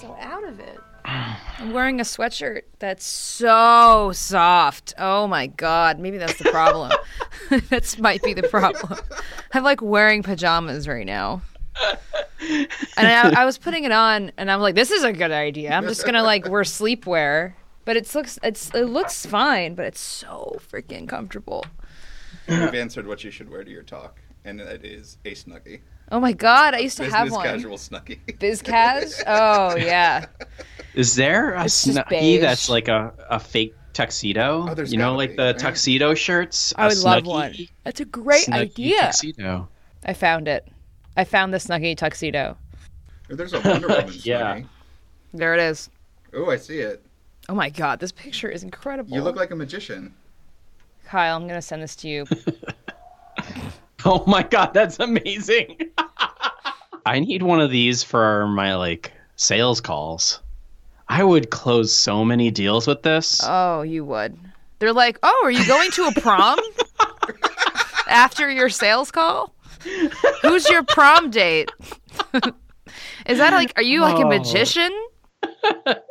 so out of it. I'm wearing a sweatshirt that's so soft. Oh my god, maybe that's the problem. that might be the problem. I'm like wearing pajamas right now. And I, I was putting it on, and I'm like, "This is a good idea. I'm just gonna like wear sleepwear." But it looks it's it looks fine, but it's so freaking comfortable. You've answered what you should wear to your talk, and that is a snuggie. Oh my god, I used to Business have one. casual snuggie. Bizcaz? Oh yeah. Is there a It's just snuggie that's like a, a fake tuxedo? Oh, there's you know, gotta like be, the right? tuxedo shirts. I A would love snuggie- one. That's a great snuggie idea. Tuxedo. I found it. I found the Snuggie tuxedo. Oh, there's a Wonder Woman Yeah. snuggie. There it is. Oh, I see it. Oh my god, this picture is incredible. You look like a magician. Kyle, I'm gonna send this to you. Oh my god, that's amazing. I need one of these for my like sales calls. I would close so many deals with this. oh, you would. They're like, oh, are you going to a prom after your sales call? Who's your prom date? is that like, are you like a Oh. magician?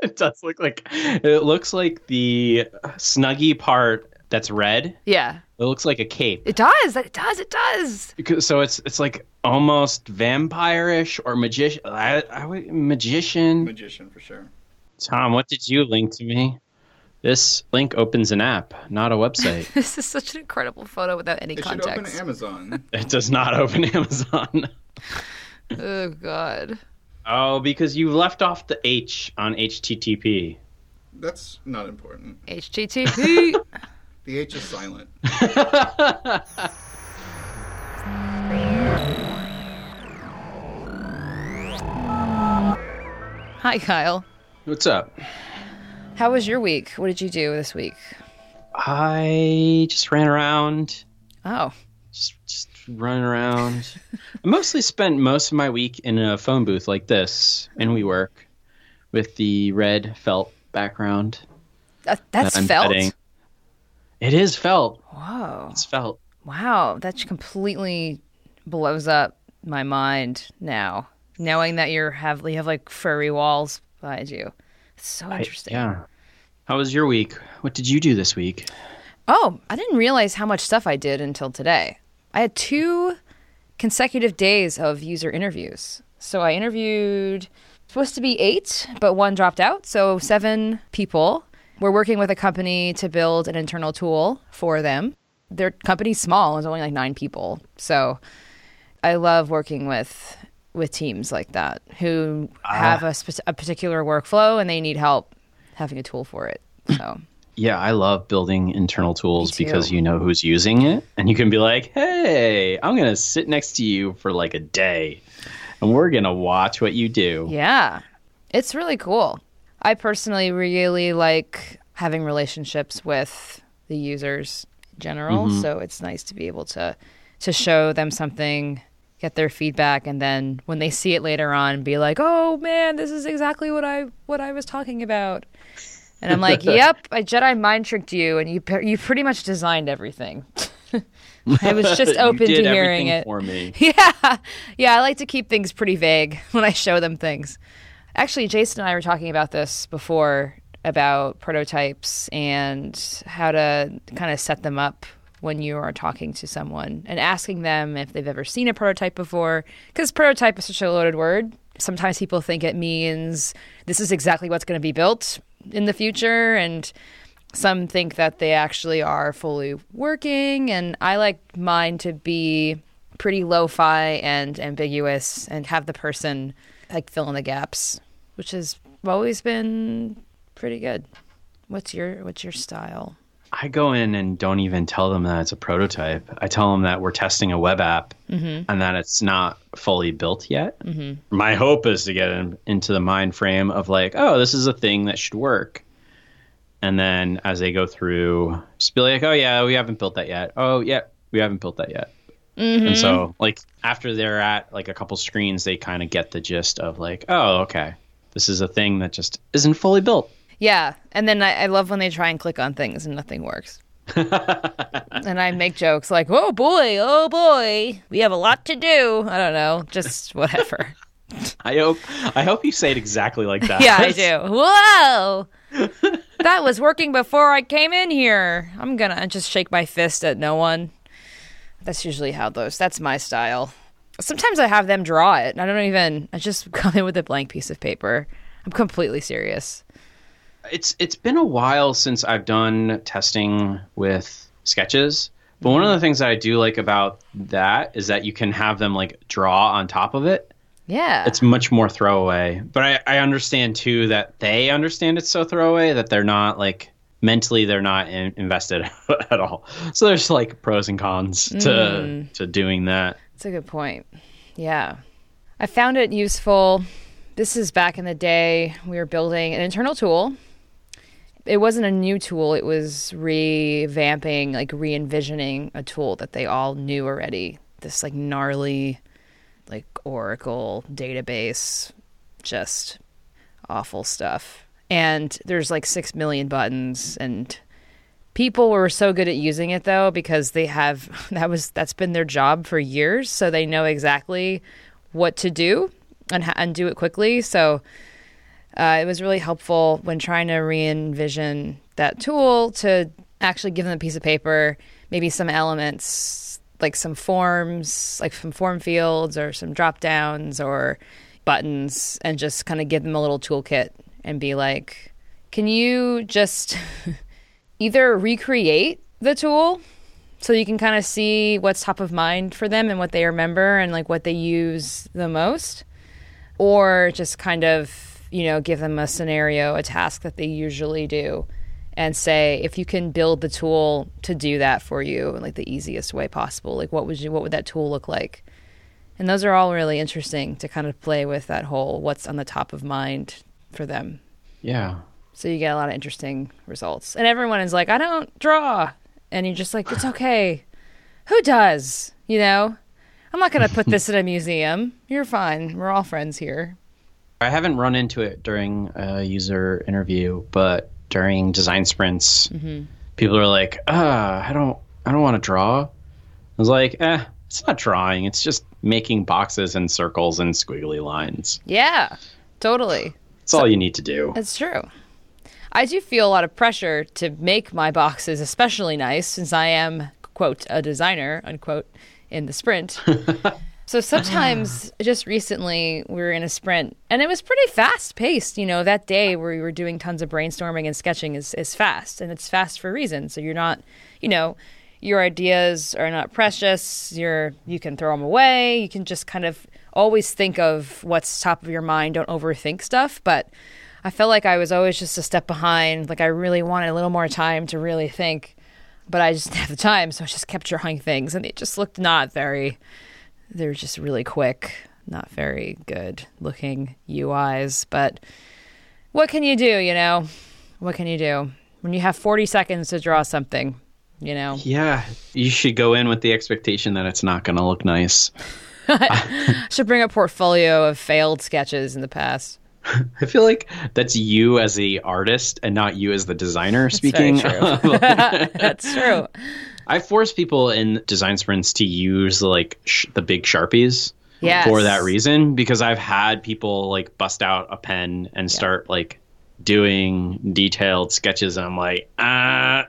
it does look like it looks like the snuggie part that's red. Yeah, It looks like a cape. it does. It does. It does. Because so it's it's like almost vampire-ish or magician. I, I would magician. Magician for sure. Tom, what did you link to me? This link opens an app, not a website. This is such an incredible photo without any It should open. Amazon. it does not open Amazon. oh god. Oh, because you left off the H on HTTP. That's not important. HTTP. The H is silent. Hi, Kyle. What's up? How was your week? What did you do this week? I just ran around, Oh, just just running around. I mostly spent most of my week in a phone booth like this in WeWork with the red felt background. that, that's that felt. petting. It is felt. Whoa. It's felt. Wow, that completely blows up my mind now. Knowing that you're have you have like furry walls behind you. It's so I- interesting. yeah. How was your week? What did you do this week? Oh, I didn't realize how much stuff I did until today. I had two consecutive days of user interviews. So I interviewed supposed to be eight, but one dropped out. So seven people. We're working with a company to build an internal tool for them. Their company's small, it's only like nine people. So I love working with with teams like that who ah. have a, spe- a particular workflow and they need help having a tool for it. So Yeah, I love building internal tools because you know who's using it and you can be like, "Hey, I'm going to sit next to you for like a day and we're going to watch what you do." Yeah, it's really cool. I personally really like having relationships with the users in general, mm-hmm. so it's nice to be able to to show them something, get their feedback, and then when they see it later on, be like, "Oh man, this is exactly what I what I was talking about." And I'm like, "Yep, I Jedi mind tricked you, and you you pretty much designed everything." I was just open to hearing it. for me. Yeah. Yeah, I like to keep things pretty vague when I show them things. Actually, Jason and I were talking about this before about prototypes and how to kind of set them up when you are talking to someone and asking them if they've ever seen a prototype before. Because prototype is such a loaded word. Sometimes people think it means this is exactly what's going to be built in the future. And some think that they actually are fully working. And I like mine to be pretty lo-fi and ambiguous and have the person like fill in the gaps, which has always been pretty good. What's your what's your style? I go in and don't even tell them that it's a prototype. I tell them that we're testing a web app Mm-hmm. and that it's not fully built yet. Mm-hmm. My hope is to get in, into the mind frame of like, oh, this is a thing that should work. And then as they go through, just be like, oh, yeah, we haven't built that yet. Oh, yeah, we haven't built that yet. Mm-hmm. And so, like, after they're at like a couple screens, they kind of get the gist of like, oh, okay, this is a thing that just isn't fully built. Yeah, and then I, I love when they try and click on things and nothing works. and I make jokes like, "Oh boy, oh boy, we have a lot to do." I don't know, just whatever. I hope I hope you say it exactly like that. Yeah, I do. Whoa! that was working before I came in here. I'm gonna just shake my fist at no one. That's usually how those. That's my style. Sometimes I have them draw it. I don't even. I just come in with a blank piece of paper. I'm completely serious. It's it's been a while since I've done testing with sketches. But one of the things that I do like about that is that you can have them like draw on top of it. Yeah. It's much more throwaway. But I, I understand too that they understand it's so throwaway that they're not like mentally they're not in, invested at all. So there's like pros and cons to mm. to doing that. That's a good point. Yeah. I found it useful. This is back in the day. We were building an internal tool. It wasn't a new tool, it was revamping, like re envisioning a tool that they all knew already. This like gnarly, like Oracle database, just awful stuff. And there's like six million buttons. And people were so good at using it though because they have that was that's been their job for years. So they know exactly what to do and and do it quickly. So uh, it was really helpful when trying to re-envision that tool to actually give them a piece of paper maybe some elements like some forms like some form fields or some drop downs or buttons and just kind of give them a little toolkit and be like can you just either recreate the tool so you can kind of see what's top of mind for them and what they remember and like what they use the most? Or just kind of you know give them a scenario a task that they usually do and say if you can build the tool to do that for you in like the easiest way possible like what would you what would that tool look like? And those are all really interesting to kind of play with that whole what's on the top of mind for them Yeah. so you get a lot of interesting results. And everyone is like, I don't draw. And you're just like, it's okay. Who does? You know? I'm not going to put this in a museum. You're fine. We're all friends here. I haven't run into it during a user interview, but during design sprints, people are like, "Ah, I don't, I don't want to draw." I was like, "Eh, it's not drawing. It's just making boxes and circles and squiggly lines. Yeah, totally. That's all you need to do." That's true. I do feel a lot of pressure to make my boxes especially nice since I am, quote, a designer, unquote, in the sprint. so sometimes, ah. just recently, we were in a sprint and it was pretty fast paced. You know, that day where we were doing tons of brainstorming and sketching is, is fast and it's fast for a reason. So you're not, you know, your ideas are not precious. You're, you can throw them away. You can just kind of always think of what's top of your mind. Don't overthink stuff. But I felt like I was always just a step behind. Like I really wanted a little more time to really think, but I just didn't have the time, so I just kept drawing things, and it just looked not very. They were just really quick, not very good looking UIs. But what can you do? You know, what can you do when you have forty seconds to draw something? You know, Yeah, you should go in with the expectation that it's not going to look nice. I should bring a portfolio of failed sketches in the past. I feel like that's you as the artist and not you as the designer speaking. True. That's true. I force people in design sprints to use like sh- the big sharpies Yes. for that reason because I've had people like bust out a pen and start like doing detailed sketches and I'm like, ah,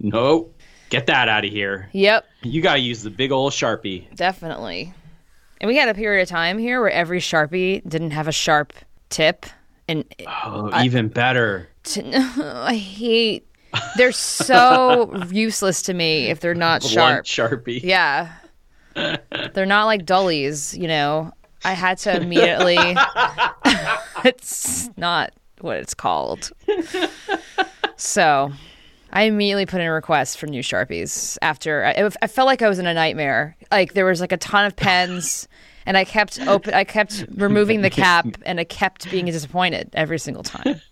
nope, get that out of here. Yep. You got to use the big old sharpie. Definitely. And we had a period of time here where every Sharpie didn't have a sharp tip. And Oh, even better. I hate, they're so useless to me if they're not Blunt sharp. sharpie. Yeah. they're not like dollies, you know. I had to immediately, it's not what it's called. So I immediately put in a request for new Sharpies after I, I felt like I was in a nightmare. Like there was like a ton of pens and I kept open I kept removing the cap and I kept being disappointed every single time.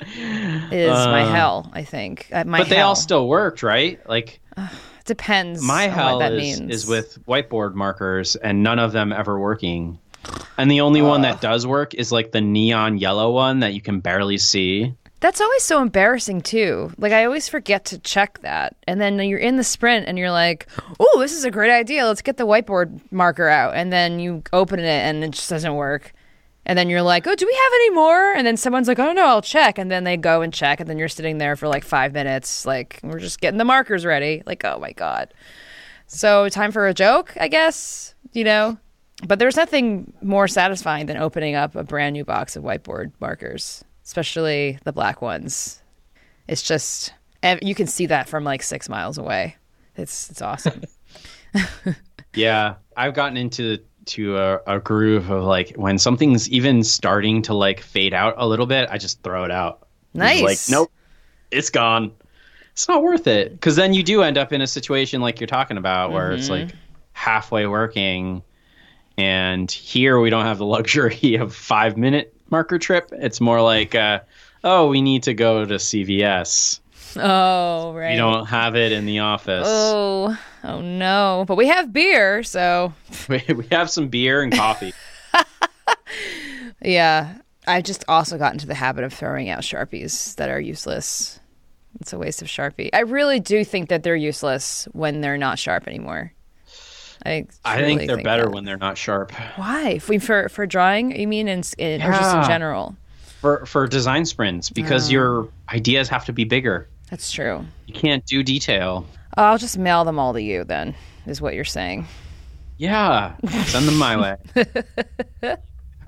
It is my hell, I think. Uh, my But they hell. all still worked, right? Like depends my hell what that is, means. is with whiteboard markers and none of them ever working. And the only one that does work is like the neon yellow one that you can barely see. That's always so embarrassing too. Like I always forget to check that. And then you're in the sprint and you're like, "Oh, this is a great idea. Let's get the whiteboard marker out." And then you open it and it just doesn't work. And then you're like, "Oh, do we have any more?" And then someone's like, "Oh no, I'll check." And then they go and check and then you're sitting there for like 5 minutes like we're just getting the markers ready. Like, "Oh my god." So, time for a joke, I guess, you know. But there's nothing more satisfying than opening up a brand new box of whiteboard markers especially the black ones. It's just you can see that from like six miles away. It's it's awesome. yeah, I've gotten into to a, a, groove of like when something's even starting to like fade out a little bit, I just throw it out. Nice. like nope, it's gone. It's not worth it because then you do end up in a situation like you're talking about where mm-hmm. it's like halfway working, and here we don't have the luxury of five minute marker trip. It's more like, uh, oh, we need to go to CVS. Oh, right. You don't have it in the office. Oh, oh no. But we have beer, so we, we have some beer and coffee. yeah. I've just also gotten to the habit of throwing out Sharpies that are useless. It's a waste of Sharpie. I really do think that they're useless when they're not sharp anymore. I, I think they're think better that. when they're not sharp. Why? For for drawing, you mean in, in yeah. or just in general? For for design sprints because oh. your ideas have to be bigger. That's true. You can't do detail. I'll just mail them all to you then. Is what you're saying? Yeah, send them my way.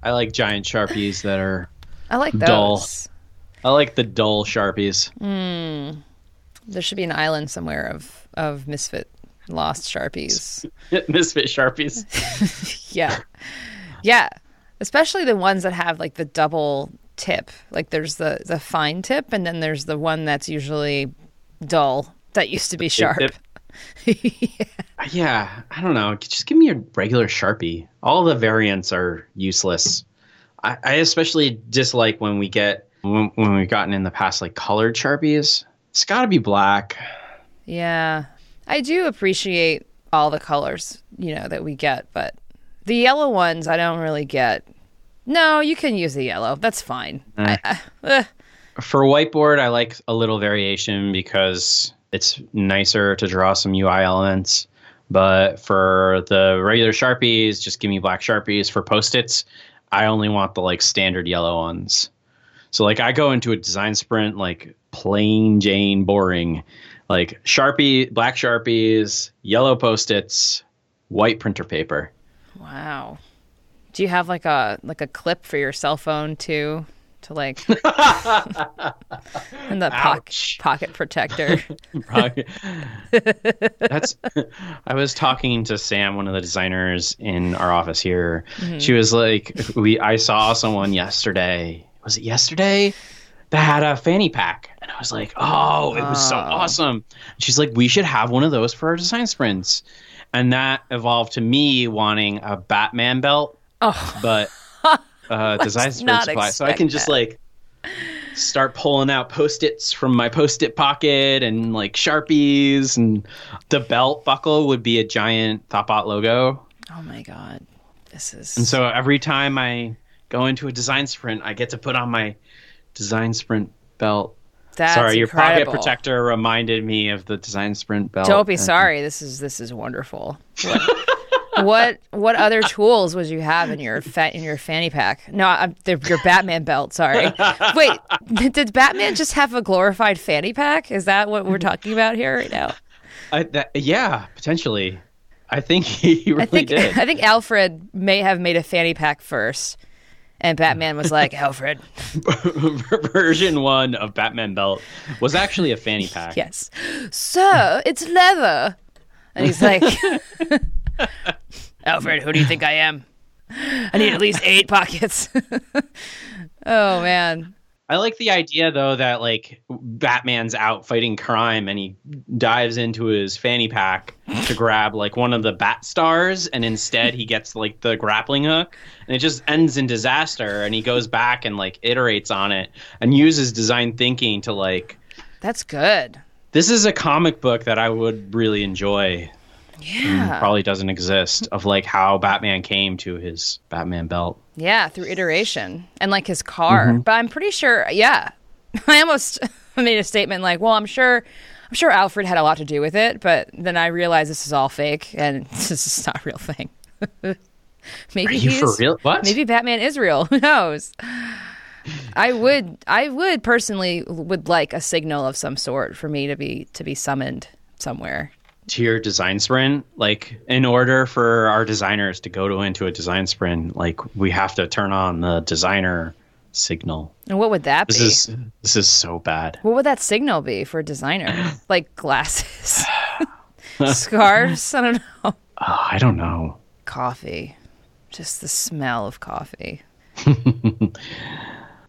I like giant sharpies that are. I like those. dull. I like the dull sharpies. Mm. There should be an island somewhere of of misfit lost sharpies. Misfit sharpies. yeah. Yeah. Especially the ones that have like the double tip. Like there's the the fine tip and then there's the one that's usually dull that used to be sharp. yeah. yeah, I don't know. Just give me a regular Sharpie. All the variants are useless. I, I especially dislike when we get when, when we've gotten in the past like colored Sharpies. It's got to be black. Yeah, I do appreciate all the colors, you know, that we get, but the yellow ones I don't really get. No, you can use the yellow. That's fine. Eh. I, uh, For whiteboard, I like a little variation because it's nicer to draw some UI elements. But for the regular Sharpies, just give me black Sharpies. For Post-its, I only want the like standard yellow ones. So like I go into a design sprint like plain Jane boring like Sharpie, black Sharpies, yellow post-its, white printer paper. Wow. Do you have like a like a clip for your cell phone too? To like and the pocket pocket protector. That's I was talking to Sam, one of the designers in our office here. Mm-hmm. She was like we I saw someone yesterday. Was it yesterday? That had a fanny pack and I was like, oh, it was so awesome. She's like, we should have one of those for our design sprints. And that evolved to me wanting a Batman belt. Oh. But uh, design sprint supply. So I can just that. like start pulling out post-its from my post-it pocket and like Sharpies and the belt buckle would be a giant Thoughtbot logo. Oh my god. This is And so every time I go into a design sprint, I get to put on my design sprint belt that's sorry, your pocket protector reminded me of the design sprint belt. Don't be sorry. This is this is wonderful. What what, what other tools would you have in your fa- in your fanny pack? No, I'm, your Batman belt. Sorry. Wait, did Batman just have a glorified fanny pack? Is that what we're talking about here right now? Uh, that, yeah, potentially. I think he really I think, did. I think Alfred may have made a fanny pack first and Batman was like, Alfred. Version one of Batman Belt was actually a fanny pack. Yes. So it's leather. And he's like, Alfred, who do you think I am? I need at least eight pockets. oh, man. I like the idea though that like Batman's out fighting crime and he dives into his fanny pack to grab like one of the bat stars and instead he gets like the grappling hook and it just ends in disaster and he goes back and like iterates on it and uses design thinking to like That's good. This is a comic book that I would really enjoy. Yeah. Probably doesn't exist of like how Batman came to his Batman belt. Yeah, through iteration and like his car. Mm-hmm. But I'm pretty sure, yeah, I almost made a statement like, "Well, I'm sure, I'm sure Alfred had a lot to do with it," but then I realized this is all fake and this is not a real thing. maybe Are you he's for real? What? maybe Batman is real. Who knows? I would, I would personally would like a signal of some sort for me to be to be summoned somewhere. To your design sprint, like in order for our designers to go to into a design sprint, like we have to turn on the designer signal. And what would that This be? is this is so bad. What would that signal be for a designer? like glasses, scarves? I don't know. Oh, I don't know. Coffee, just the smell of coffee.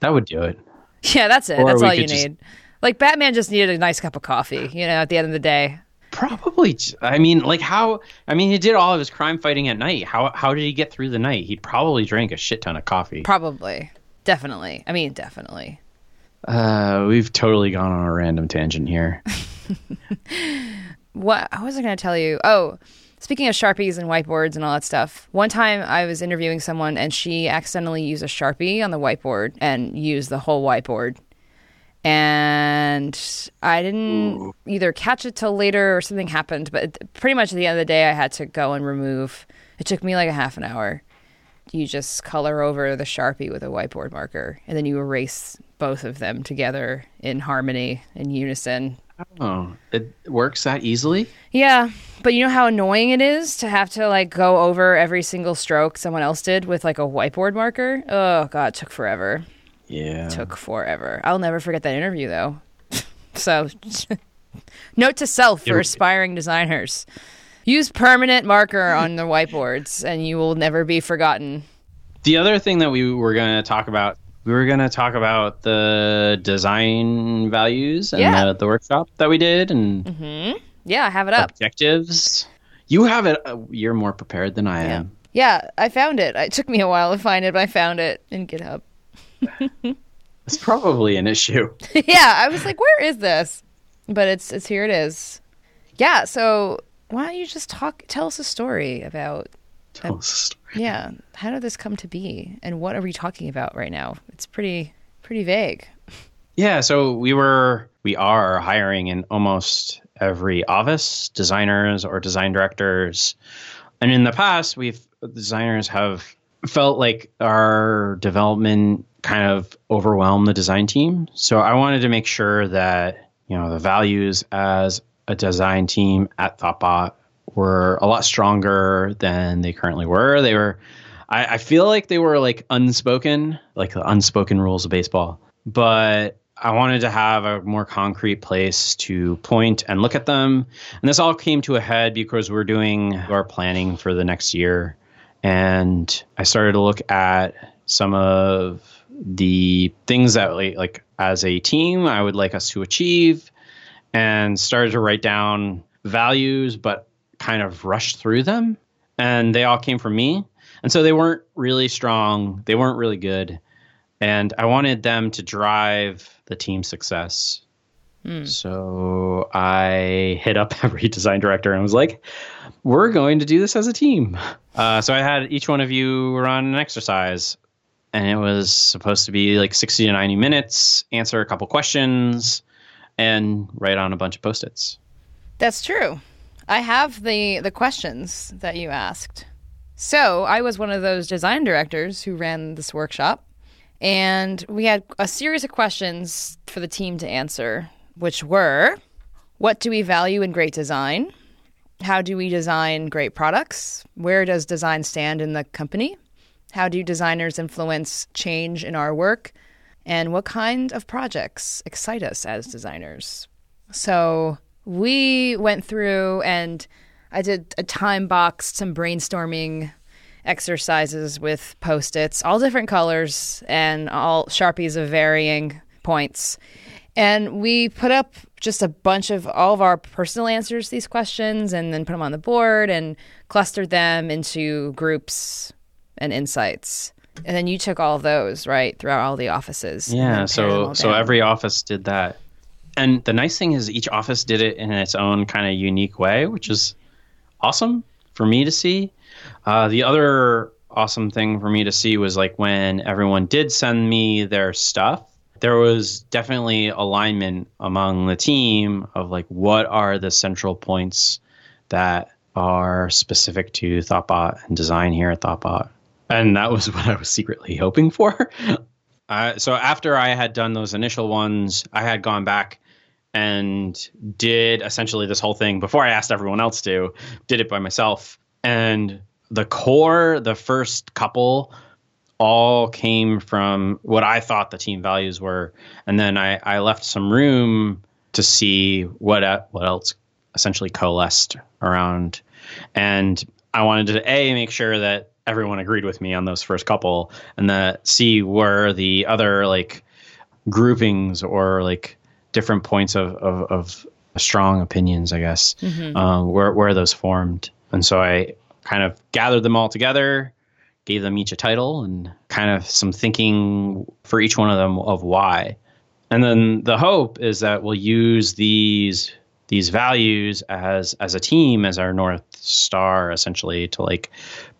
That would do it. Yeah, that's it. Or that's all you just- need. Like Batman just needed a nice cup of coffee. You know, at the end of the day. Probably. I mean, like how? I mean, he did all of his crime fighting at night. How how did he get through the night? He probably drank a shit ton of coffee. Probably. Definitely. I mean, definitely. Uh, we've totally gone on a random tangent here. What I was going to tell you? Oh, speaking of Sharpies and whiteboards and all that stuff. One time I was interviewing someone and she accidentally used a Sharpie on the whiteboard and used the whole whiteboard. And I didn't either catch it till later or something happened, but pretty much at the end of the day I had to go and remove. It took me like a half an hour. You just color over the Sharpie with a whiteboard marker and then you erase both of them together in harmony in unison Oh, it works that easily. yeah, but you know how annoying it is to have to like go over every single stroke someone else did with like a whiteboard marker? Oh god, it took forever. Yeah. Took forever. I'll never forget that interview though. so note to self for aspiring designers. Use permanent marker on the whiteboards and you will never be forgotten. The other thing that we were going to talk about, we were going to talk about the design values and Yeah. the, the workshop that we did and Yeah, I have it up. objectives. You have it. Uh, you're more prepared than I am. Yeah, I found it. It took me a while to find it, but I found it in GitHub. It's probably an issue. yeah, I was like, where is this? But it's it's here it is. Yeah, so why don't you just talk tell us a story about Tell us a story. yeah, how did this come to be and what are we talking about right now? It's pretty pretty vague. Yeah, so we were we are hiring in almost every office designers or design directors. And in the past, we've designers have felt like our development kind of overwhelm the design team. So I wanted to make sure that, you know, the values as a design team at Thoughtbot were a lot stronger than they currently were. They were I, I feel like they were like unspoken, like the unspoken rules of baseball. But I wanted to have a more concrete place to point and look at them. And this all came to a head because we're doing our planning for the next year. And I started to look at some of the things that like, like as a team I would like us to achieve and started to write down values but kind of rushed through them. And they all came from me. And so they weren't really strong. They weren't really good. And i wanted them to drive the team success. So i hit up every design director and was like we're going to do this as a team. Uh, so i had each one of you run an exercise and it was supposed to be like 60 to 90 minutes answer a couple questions and write on a bunch of post-its That's true. I have the the questions that you asked. So, I was one of those design directors who ran this workshop and we had a series of questions for the team to answer, which were what do we value in great design? How do we design great products? Where does design stand in the company? How do designers influence change in our work? And what kind of projects excite us as designers? So we went through and I did a time box, some brainstorming exercises with post its, all different colors and all Sharpies of varying points. And we put up just a bunch of all of our personal answers to these questions and then put them on the board and clustered them into groups and insights. And then you took all those, right, throughout all the offices. Yeah, so so every office did that. And the nice thing is each office did it in its own kind of unique way, which is awesome for me to see. Uh, the other awesome thing for me to see was like when everyone did send me their stuff, there was definitely alignment among the team of like what are the central points that are specific to Thoughtbot and design here at Thoughtbot. And that was what I was secretly hoping for. Uh, so after I had done those initial ones, I had gone back and did essentially this whole thing before I asked everyone else to, did it by myself. And the core, the first couple, all came from what I thought the team values were. And then I, I left some room to see what, uh, what else essentially coalesced around. And I wanted to A, make sure that everyone agreed with me on those first couple, and that C, were the other like groupings or like different points of, of, of strong opinions, I guess, mm-hmm. um, where, where those formed. And so I kind of gathered them all together, gave them each a title, and kind of some thinking for each one of them of why. And then the hope is that we'll use these these values as as a team as our north star essentially to like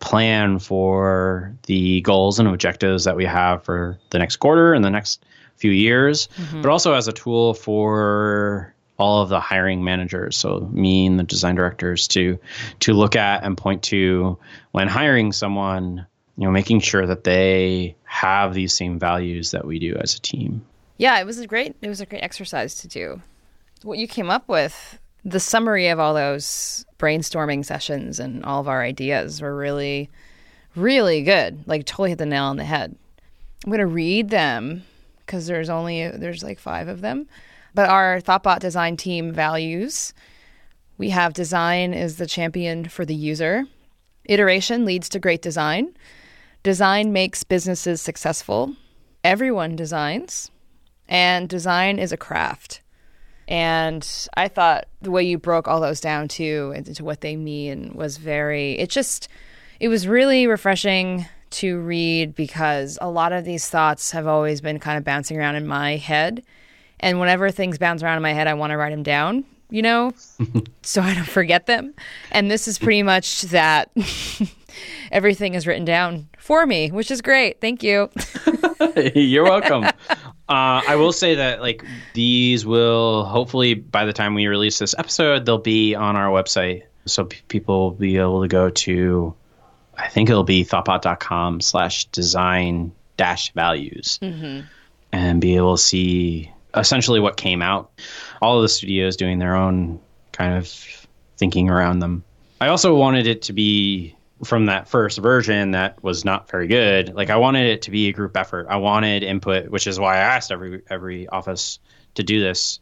plan for the goals and objectives that we have for the next quarter and the next few years, mm-hmm. but also as a tool for all of the hiring managers, so me and the design directors to to look at and point to when hiring someone, you know, making sure that they have these same values that we do as a team. Yeah, it was a great it was a great exercise to do. What you came up with, the summary of all those brainstorming sessions and all of our ideas were really really good. Like totally hit the nail on the head. I'm going to read them because there's only there's like five of them. But our Thoughtbot design team values we have design is the champion for the user. Iteration leads to great design. Design makes businesses successful. Everyone designs. And design is a craft. And I thought the way you broke all those down too into what they mean was very, it just, it was really refreshing to read because a lot of these thoughts have always been kind of bouncing around in my head. And whenever things bounce around in my head, I want to write them down, you know, so I don't forget them. And this is pretty much that everything is written down for me, which is great. Thank you. You're welcome. Uh, I will say that like these will hopefully by the time we release this episode, they'll be on our website, so p- people will be able to go to I think it'll be thoughtbot.com slash design dash values mm-hmm. and be able to see essentially what came out. All of the studios doing their own kind of thinking around them. I also wanted it to be from that first version that was not very good. Like I wanted it to be a group effort. I wanted input, which is why I asked every every office to do this.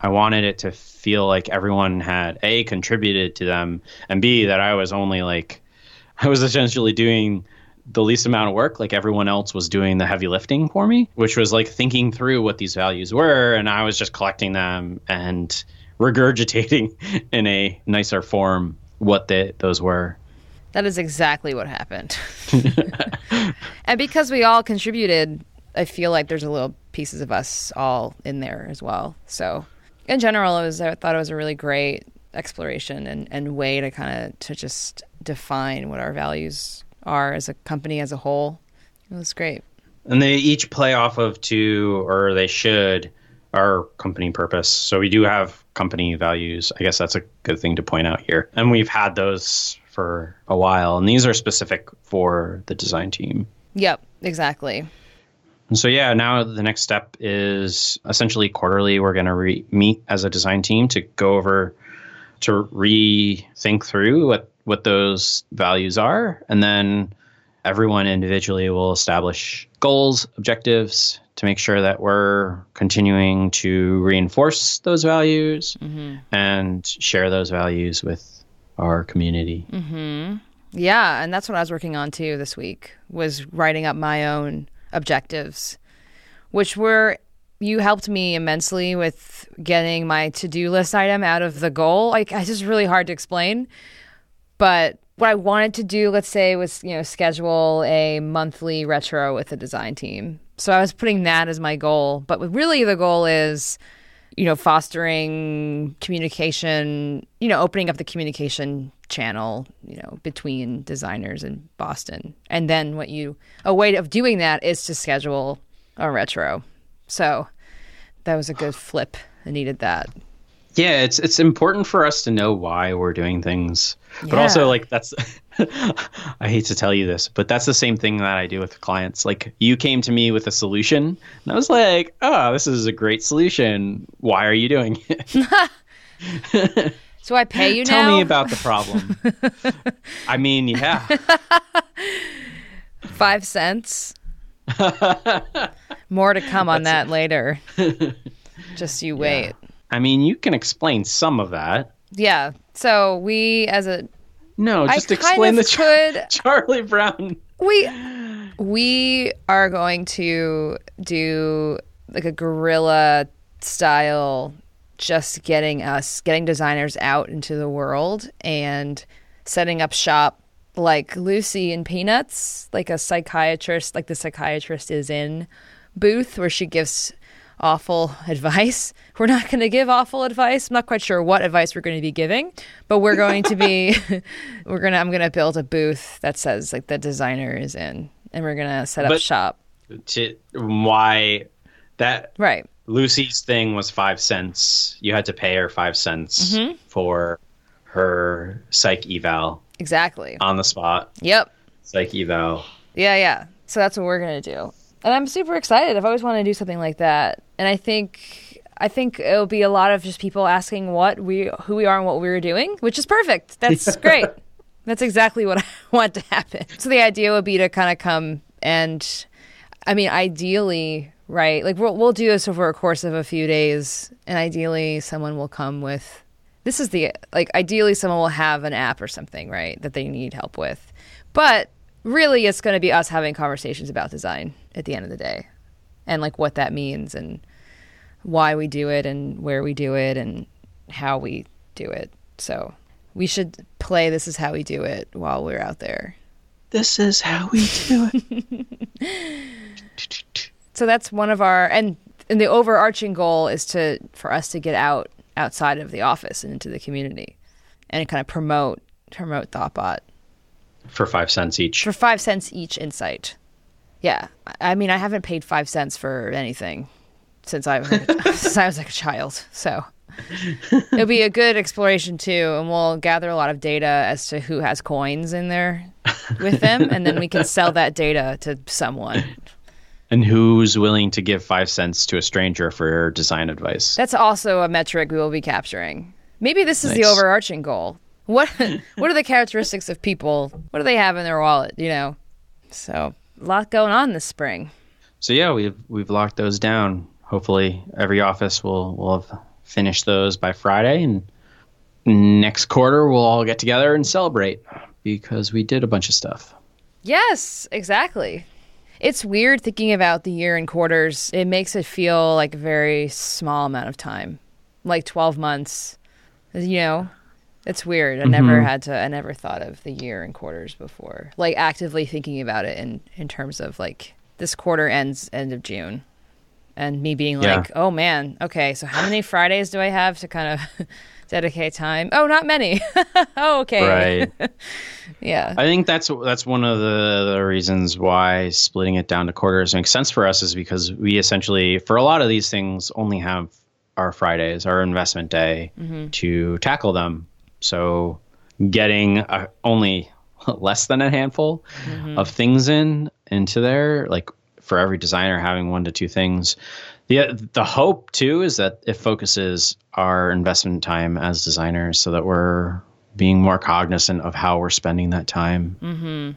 I wanted it to feel like everyone had a contributed to them and b that I was only like I was essentially doing the least amount of work like everyone else was doing the heavy lifting for me which was like thinking through what these values were and i was just collecting them and regurgitating in a nicer form what the, those were that is exactly what happened and because we all contributed i feel like there's a little pieces of us all in there as well so in general it was i thought it was a really great exploration and, and way to kind of to just define what our values are as a company as a whole. It was great. And they each play off of two, or they should, our company purpose. So we do have company values. I guess that's a good thing to point out here. And we've had those for a while, and these are specific for the design team. Yep, exactly. And so, yeah, now the next step is essentially quarterly. We're going to re- meet as a design team to go over to rethink through what what those values are and then everyone individually will establish goals objectives to make sure that we're continuing to reinforce those values mm-hmm. and share those values with our community mm-hmm. yeah and that's what i was working on too this week was writing up my own objectives which were you helped me immensely with getting my to-do list item out of the goal. Like it's just really hard to explain. But what I wanted to do, let's say, was you know schedule a monthly retro with the design team. So I was putting that as my goal. But really, the goal is, you know, fostering communication. You know, opening up the communication channel. You know, between designers in Boston. And then what you a way of doing that is to schedule a retro So that was a good flip. I needed that. Yeah, it's it's important for us to know why we're doing things. But Yeah. also like that's I hate to tell you this, but that's the same thing that I do with clients. Like you came to me with a solution and I was like, "Oh, this is a great solution. Why are you doing it?" So I pay you now. Tell now. me about the problem. I mean, yeah. five cents. More to come on that later. Just you wait. I mean, you can explain some of that. Yeah. So we, as a No, I just kind explain the Char- could- Charlie Brown. we we are going to do like a guerrilla style just getting us getting designers out into the world and setting up shop like Lucy and Peanuts, like a psychiatrist, like the psychiatrist is in booth where she gives awful advice. We're not going to give awful advice. I'm not quite sure what advice we're going to be giving, but we're going to be we're going to I'm going to build a booth that says like the designer is in and we're going to set up But- shop. To why that Right. Lucy's thing was five cents. You had to pay her five cents Mm-hmm. for her psych eval Exactly. on the spot. Yep. Psych eval. Yeah, yeah. So that's what we're gonna do, and I'm super excited. I've always wanted to do something like that, and I think I think it'll be a lot of just people asking what we, who we are, and what we were doing, which is perfect. That's great. That's exactly what I want to happen. So the idea would be to kind of come and, I mean, ideally, right? Like we'll we'll do this over a course of a few days, and ideally, someone will come with. This is the like ideally someone will have an app or something, right, that they need help with. But really it's going to be us having conversations about design at the end of the day and like what that means and why we do it and where we do it and how we do it. So we should play this is how we do it while we're out there. This is how we do it. So that's one of our and and the overarching goal is to for us to get out outside of the office and into the community and kind of promote promote Thoughtbot For five cents each. for five cents each insight. Yeah, I mean, I haven't paid five cents for anything since I since I was like a child. So it'll be a good exploration too, and we'll gather a lot of data as to who has coins in there with them, and then we can sell that data to someone. And who's willing to give five cents to a stranger for design advice? That's also a metric we will be capturing. Maybe this is the overarching goal. What what are the characteristics of people? What do they have in their wallet? You know, so a lot going on this spring. So yeah, we've we've locked those down. Hopefully, every office will will have finished those by Friday, and next quarter we'll all get together and celebrate because we did a bunch of stuff. Yes, exactly. It's weird thinking about the year in quarters. It makes it feel like a very small amount of time, like 12 months. You know, it's weird. I never mm-hmm. had to, I never thought of the year in quarters before, like actively thinking about it in, in terms of like this quarter ends end of June. And me being Yeah. like, oh man, okay, so how many Fridays do I have to kind of dedicate time? Oh, not many. oh, okay. Right. Yeah. I think that's that's one of the, the reasons why splitting it down to quarters makes sense for us is because we essentially for a lot of these things only have our Fridays, our investment day mm-hmm. to tackle them. So getting a, only less than a handful mm-hmm. of things in into there, like for every designer having one to two things. The the hope too is that it focuses our investment time as designers so that we're being more cognizant of how we're spending that time.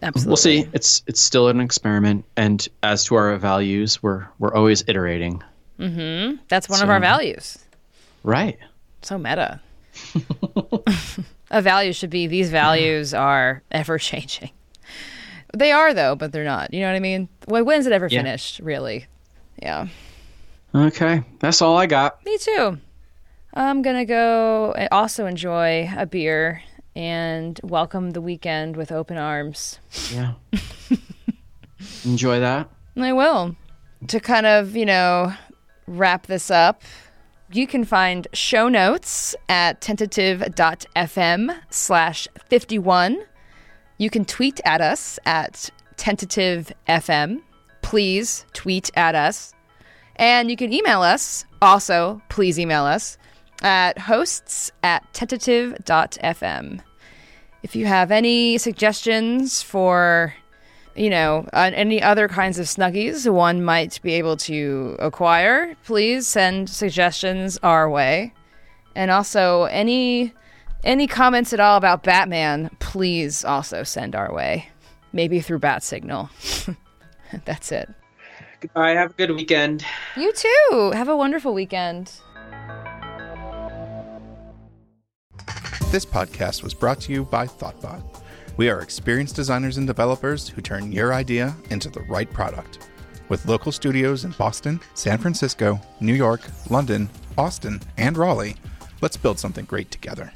Absolutely. We'll see. It's it's still an experiment, and as to our values, we're we're always iterating. Mm-hmm. That's one of our values. Right. So meta. a value should be these values are ever changing. They are though, but they're not. You know what I mean? When when's it ever Yeah. finished? Really? Yeah. Okay. That's all I got. Me too. I'm gonna go also enjoy a beer and welcome the weekend with open arms. Yeah. Enjoy that. I will. To kind of, you know, wrap this up, you can find show notes at tentative.fm slash 51. You can tweet at us at tentativefm. Please tweet at us. And you can email us. Also, please email us at hosts at tentative.fm. If you have any suggestions for, you know, uh, any other kinds of snuggies one might be able to acquire, please send suggestions our way. And also, any any comments at all about Batman, please also send our way. Maybe through Bat Signal. That's it. Goodbye. Have a good weekend. You too. Have a wonderful weekend. This podcast was brought to you by Thoughtbot. We are experienced designers and developers who turn your idea into the right product. With local studios in Boston, San Francisco, New York, London, Austin, and Raleigh, let's build something great together.